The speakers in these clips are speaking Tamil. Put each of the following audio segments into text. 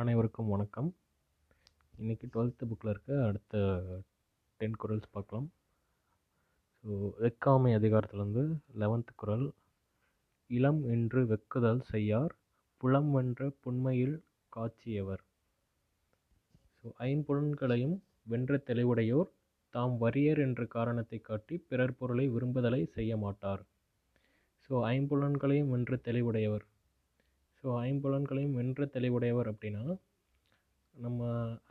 அனைவருக்கும் வணக்கம். இன்றைக்கி டுவெல்த்து புக்கில் இருக்க அடுத்த டென் குரல்ஸ் பார்க்கலாம். ஸோ வெக்காமை அதிகாரத்துலேருந்து லெவன்த்து குரல். இளம் என்று வெக்குதல் செய்யார் புலம் வென்ற புன்மையில் காட்சியவர். ஸோ ஐம்புலன்களையும் வென்ற தெளிவுடையோர் தாம் வறியர் என்ற காரணத்தை காட்டி பிறர் பொருளை விரும்புதலை செய்ய மாட்டார். ஸோ ஐம்புலன்களையும் வென்ற தெளிவுடையவர். ஸோ ஐம்புலன்களையும் வென்ற தெளிவுடையவர் அப்படின்னா நம்ம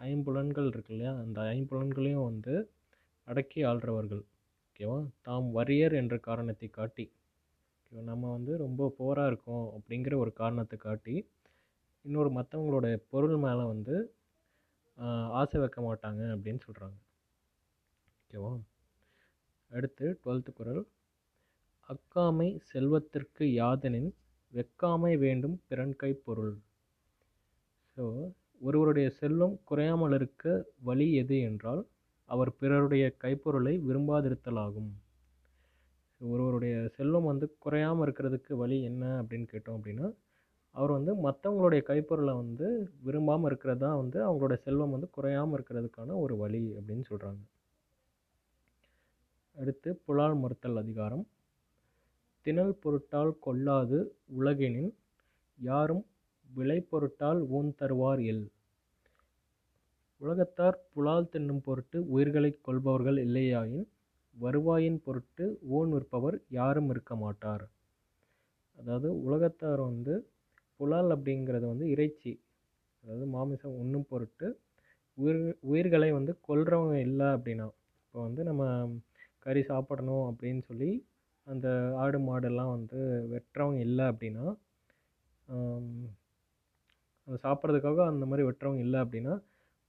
ஐம்புலன்கள் இருக்கு இல்லையா? அந்த ஐம்புலன்களையும் வந்து அடக்கி ஆள்றவர்கள். ஓகேவா? தாம் வறியர் என்ற காரணத்தை காட்டி ஓகேவா? நம்ம வந்து ரொம்ப போராக இருக்கோம் அப்படிங்கிற ஒரு காரணத்தை காட்டி இன்னொரு மற்றவங்களோட பொருள் மேலே வந்து ஆசை வைக்க மாட்டாங்க அப்படின்னு சொல்கிறாங்க ஓகேவா? அடுத்து டுவெல்த்து குரல். அக்காமை செல்வத்திற்கு யாதெனின் வெக்காமை வேண்டும் பிறன்கை பொருள். ஸோ ஒருவருடைய செல்வம் குறையாமல் இருக்க வழி எது என்றால் அவர் பிறருடைய கைப்பொருளை விரும்பாதிருத்தலாகும். ஸோ ஒருவருடைய செல்வம் வந்து குறையாமல் இருக்கிறதுக்கு வழி என்ன அப்படின்னு கேட்டோம் அப்படின்னா அவர் வந்து மற்றவங்களுடைய கைப்பொருளை வந்து விரும்பாமல் இருக்கிறது தான் வந்து அவங்களோட செல்வம் வந்து குறையாமல் இருக்கிறதுக்கான ஒரு வழி அப்படின்னு சொல்கிறாங்க அடுத்து புலால் மறுத்தல் அதிகாரம். திணல் பொருட்டால் கொள்ளாது உலகினின் யாரும் விலை பொருட்டால் ஊன் தருவார் எல் உலகத்தார் புலால் தின்னும் பொருட்டு உயிர்களைக் கொள்பவர்கள் இல்லையாயின் வருவாயின் பொருட்டு ஊன் விற்பவர் யாரும் இருக்க மாட்டார். அதாவது உலகத்தார் வந்து புலால் அப்படிங்கிறது வந்து இறைச்சி. அதாவது மாமிசம் உண்ணும் பொருட்டு உயிர் உயிர்களை வந்து கொல்றவங்க இல்லை அப்படின்னா இப்போ வந்து நம்ம கறி சாப்பிடணும் அப்படின்னு சொல்லி அந்த ஆடு மாடெல்லாம் வந்து வெட்டுறவங்க இல்லை அப்படின்னா ஆம், அதை சாப்பிட்றதுக்காக அந்த மாதிரி வெட்டுறவங்க இல்லை அப்படின்னா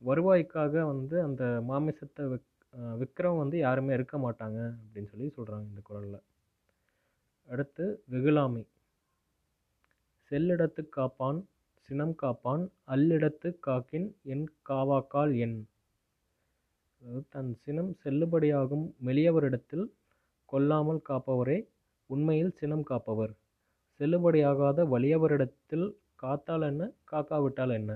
வருவாய்க்காக வந்து அந்த மாமிசத்தை விக் விற்கிறவங்க வந்து யாருமே இருக்க மாட்டாங்க அப்படின்னு சொல்லி சொல்கிறாங்க இந்த குரலில். அடுத்து வெகுளாமை. செல்லிடத்து காப்பான் சினம் காப்பான் அல்லிடத்து காக்கின் என் காவாக்கால் என். அதாவது தன் சினம் செல்லுபடியாகும் மெலியவரிடத்தில் கொல்லாமல் காப்பவரே உண்மையில் சினம் காப்பவர். செல்லுபடியாகாத வலியவரிடத்தில் காத்தால் என்ன காக்காவிட்டால் என்ன?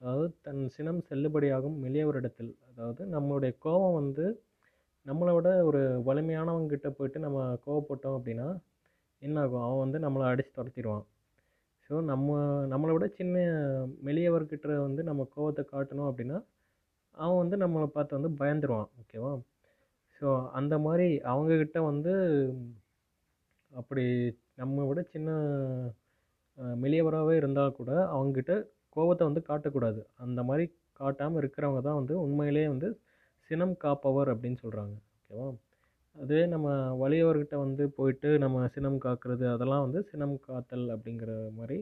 அதாவது தன் சினம் செல்லுபடியாகும் மெலியவரிடத்தில். அதாவது நம்மளுடைய கோபம் வந்து நம்மளை விட ஒரு வலிமையானவங்கிட்ட போயிட்டு நம்ம கோவப்பட்டோம் அப்படின்னா என்ன ஆகும் அவன் வந்து நம்மளை அடித்து துரத்திடுவான். ஸோ நம்ம நம்மளை விட சின்ன மெலியவர்கிட்ட வந்து நம்ம கோவத்தை காட்டணும் அப்படின்னா அவன் வந்து நம்மளை பார்த்து வந்து பயந்துருவான் ஓகேவா ஸோ அந்த மாதிரி அவங்கக்கிட்ட வந்து அப்படி நம்ம விட சின்ன மெலியவராகவே இருந்தால் கூட அவங்கக்கிட்ட கோபத்தை வந்து காட்டக்கூடாது. அந்த மாதிரி காட்டாமல் இருக்கிறவங்க தான் வந்து உண்மையிலேயே வந்து சினம் காப்பவர் அப்படின்னு சொல்கிறாங்க ஓகேவா? அதுவே நம்ம வலியவர்கிட்ட வந்து போயிட்டு நம்ம சினம் காக்கிறது அதெல்லாம் வந்து சினம் காத்தல் அப்படிங்கிற மாதிரி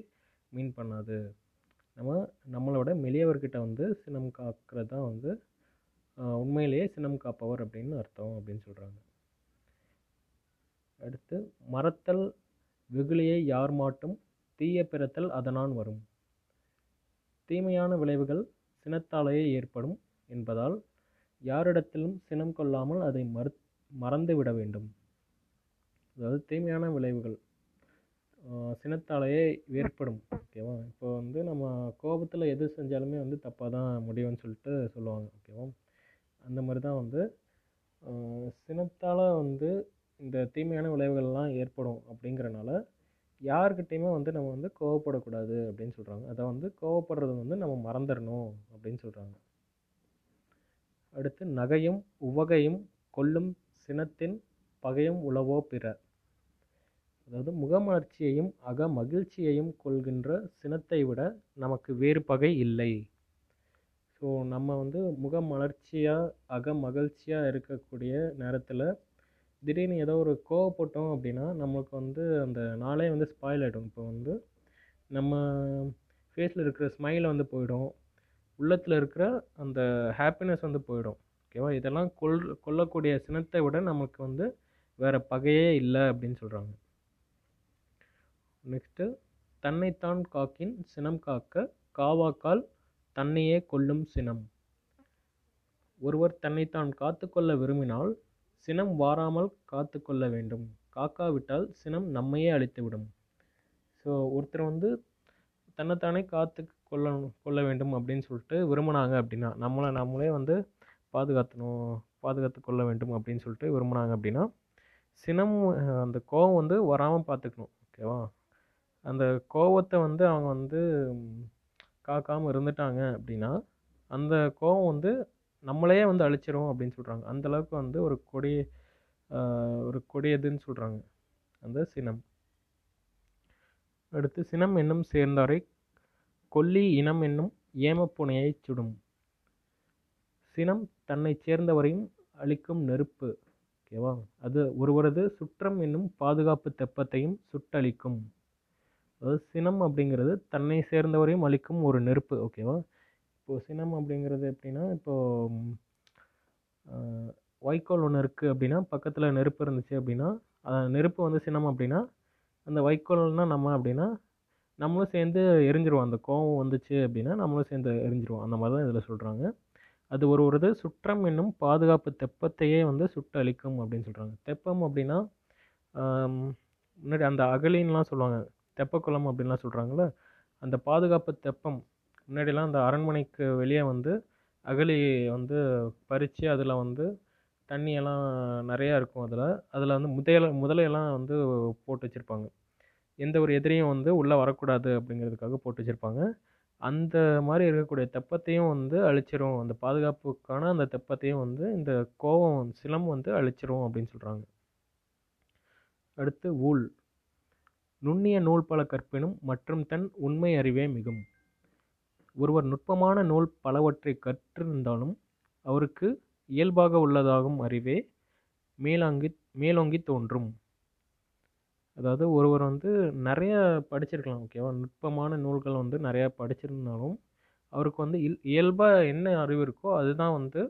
மீன் பண்ணாது. நம்ம நம்மளோட மெலியவர்கிட்ட வந்து சினம் காக்கிறது தான் வந்து உண்மையிலேயே சினம் காப்பவர் அப்படின்னு அர்த்தம் அப்படின்னு சொல்கிறாங்க அடுத்து மறத்தல் வெகுளியை யார் மாட்டும் தீய பிறத்தல் அதனான் வரும். தீமையான விளைவுகள் சினத்தாலேயே ஏற்படும் என்பதால் யாரிடத்திலும் சினம் கொள்ளாமல் அதை மறு மறந்து விட வேண்டும். அதாவது தீமையான விளைவுகள் சினத்தாலேயே ஏற்படும். ஓகேவா இப்போ வந்து நம்ம கோபத்தில் எது செஞ்சாலுமே வந்து தப்பாக தான் முடியும்னு சொல்லிட்டு சொல்லுவாங்க. ஓகேவா அந்த மாதிரி தான் வந்து சினத்தால் வந்து இந்த தீமையான விளைவுகள்லாம் ஏற்படும் அப்படிங்கிறனால யார்கிட்டயுமே வந்து நம்ம வந்து கோவப்படக்கூடாது அப்படின்னு சொல்கிறாங்க அதை வந்து கோவப்படுறது வந்து நம்ம மறந்துடணும் அப்படின்னு சொல்கிறாங்க அடுத்து நகையும் உவகையும் கொல்லும் சினத்தின் பகையும் உளவோ பிற. அதாவது முகமலர்ச்சியையும் அக மகிழ்ச்சியையும் கொள்கின்ற சினத்தை விட நமக்கு வேறு பகை இல்லை. ஸோ நம்ம வந்து முகம் மலர்ச்சியாக அக மகிழ்ச்சியாக இருக்கக்கூடிய நேரத்தில் திடீர்னு ஏதோ ஒரு கோவப்பட்டோம் அப்படின்னா நம்மளுக்கு வந்து அந்த நாளே வந்து ஸ்பாயில் ஆகிடும் இப்போ வந்து நம்ம ஃபேஸில் இருக்கிற ஸ்மைல் வந்து போயிடும். உள்ளத்தில் இருக்கிற அந்த ஹாப்பினஸ் வந்து போயிடும். ஓகேவா இதெல்லாம் கொல் கொல்லக்கூடிய சினத்தை விட நமக்கு வந்து வேறு பகையே இல்லை அப்படின்னு சொல்கிறாங்க நெக்ஸ்ட்டு தன்னைத்தான் காக்கின் சினம் காக்க காவாக்கால் தன்னையே கொல்லும் சினம். ஒருவர் தன்னைத்தான் காத்துக்கொள்ள விரும்பினால் சினம் வாராமல் காத்துக்கொள்ள வேண்டும். காக்காவிட்டால் சினம் நம்மையே அழித்துவிடும். ஸோ ஒருத்தர் வந்து தன்னைத்தானே காத்து கொள்ள கொள்ள வேண்டும் அப்படின்னு சொல்லிட்டு விரும்பினாங்க அப்படின்னா நம்மளை நம்மளே வந்து பாதுகாத்தணும் பாதுகாத்து கொள்ள வேண்டும் அப்படின்னு சொல்லிட்டு விரும்பினாங்க அப்படின்னா சினம் அந்த கோவம் வந்து வராமல் பார்த்துக்கணும் ஓகேவா அந்த கோவத்தை வந்து அவங்க வந்து காக்காமல் இருந்துட்டாங்க அப்படின்னா அந்த கோவம் வந்து நம்மளையே வந்து அழிச்சிரும் அப்படின்னு சொல்கிறாங்க அந்தளவுக்கு வந்து ஒரு கொடிய ஒரு கொடியதுன்னு சொல்கிறாங்க அந்த சினம். அடுத்து சினம் என்னும் சேர்ந்தாரை கொல்லி இனம் என்னும் ஏமப்புனையைச் சுடும். சினம் தன்னை சேர்ந்தவரையும் அழிக்கும் நெருப்பு. ஓகேவா? அது ஒருவரது சுற்றம் என்னும் பாதுகாப்பு தெப்பத்தையும் சுட்டழிக்கும். அதாவது சினம் அப்படிங்கிறது தன்னை சேர்ந்தவரையும் அழிக்கும் ஒரு நெருப்பு ஓகேவா இப்போது சினம் அப்படிங்கிறது எப்படின்னா இப்போது வைக்கோல் ஒன்று இருக்குது அப்படின்னா பக்கத்தில் நெருப்பு இருந்துச்சு அப்படின்னா அந்த நெருப்பு வந்து சினம் அப்படின்னா அந்த வைக்கோல்னால் நம்ம அப்படின்னா நம்மளும் சேர்ந்து எரிஞ்சிருவோம். அந்த கோவம் வந்துச்சு அப்படின்னா நம்மளும் சேர்ந்து எரிஞ்சிருவோம். அந்த மாதிரி தான் இதில் சொல்கிறாங்க அது ஒரு ஒரு சுற்றம் என்னும் பாதுகாப்பு தெப்பத்தையே வந்து சுட்டு அழிக்கும் அப்படின்னு சொல்கிறாங்க தெப்பம் அப்படின்னா முன்னாடி அந்த அகலின்லாம் சொல்லுவாங்க. தெப்பக்குளம் அப்படின்லாம் சொல்கிறாங்கள அந்த பாதுகாப்பு தெப்பம் முன்னாடிலாம் அந்த அரண்மனைக்கு வெளியே வந்து அகழி வந்து பறித்து அதில் வந்து தண்ணியெல்லாம் நிறையா இருக்கும் அதில். அதில் வந்து முதல முதலையெல்லாம் வந்து போட்டு வச்சுருப்பாங்க. எந்த ஒரு எதிரியும் வந்து உள்ளே வரக்கூடாது அப்படிங்கிறதுக்காக போட்டு வச்சுருப்பாங்க. அந்த மாதிரி இருக்கக்கூடிய தெப்பத்தையும் வந்து அழிச்சிரும். அந்த பாதுகாப்புக்கான அந்த தெப்பத்தையும் வந்து இந்த கோவம் சிலம் வந்து அழிச்சிரும் அப்படின்னு சொல்கிறாங்க அடுத்து ஊழ். நுண்ணிய நூல் பல கற்பினும் மற்றும் தன் உண்மை அறிவே மிகும். ஒருவர் நுட்பமான நூல் பலவற்றை கற்றிருந்தாலும் அவருக்கு இயல்பாக உள்ளதாகும் அறிவே மேலாங்கி மேலோங்கி தோன்றும். அதாவது ஒருவர் வந்து நிறைய படிச்சிருக்கலாம் ஓகேவா நுட்பமான நூல்கள் வந்து நிறையா படிச்சிருந்தாலும் அவருக்கு வந்து இல் இயல்பாக என்ன அறிவு இருக்கோ அதுதான் வந்து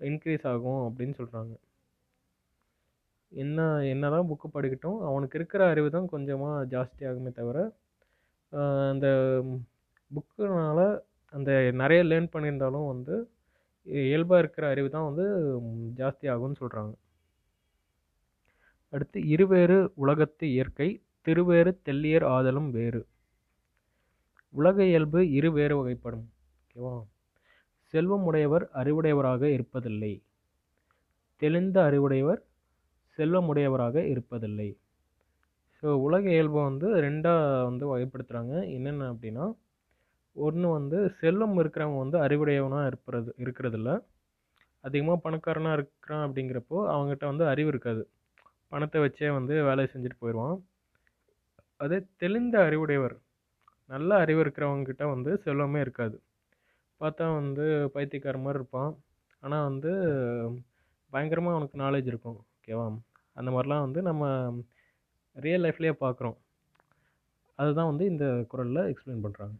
இன்க்ரீஸ் ஆகும் அப்படின்னு சொல்கிறாங்க என்ன என்ன தான் புக்கு படிக்கட்டும் அவனுக்கு இருக்கிற அறிவு தான் கொஞ்சமாக ஜாஸ்தியாகுமே தவிர அந்த புக்குனால் அந்த நிறைய லேர்ன் பண்ணியிருந்தாலும் வந்து இயல்பாக இருக்கிற அறிவு தான் வந்து ஜாஸ்தி ஆகும்னு சொல்கிறாங்க அடுத்து இருவேறு உலகத்து இயற்கை திருவேறு தெல்லியர் ஆதலும் வேறு. உலக இயல்பு இரு வேறு வகைப்படும் ஓகேவா செல்வம் உடையவர் அறிவுடையவராக இருப்பதில்லை. தெளிந்த அறிவுடையவர் செல்வமுடையவராக இருப்பதில்லை. ஸோ உலக இயல்பை வந்து ரெண்டாக வந்து வகைப்படுத்துகிறாங்க என்னென்ன அப்படின்னா ஒன்று வந்து செல்வம் இருக்கிறவங்க வந்து அறிவுடையவனாக இருப்பது இருக்கிறதில்ல. அதிகமாக பணக்காரனாக இருக்கிறான் அப்படிங்கிறப்போ அவங்ககிட்ட வந்து அறிவு இருக்காது. பணத்தை வச்சே வந்து வேலையை செஞ்சுட்டு போயிடுவான். அதே தெளிந்த அறிவுடையவர் நல்ல அறிவு இருக்கிறவங்கக்கிட்ட வந்து செல்வமே இருக்காது. பார்த்தா வந்து பைத்தியக்கார மாதிரி இருப்பான். ஆனால் வந்து பயங்கரமாக அவனுக்கு நாலேஜ் இருக்கும். ஓகேவா? அந்த மாதிரிலாம் வந்து நம்ம ரியல் லைஃப்லேயே பார்க்குறோம் அதுதான் வந்து இந்த குரலில் எக்ஸ்பிளைன் பண்ணுறாங்க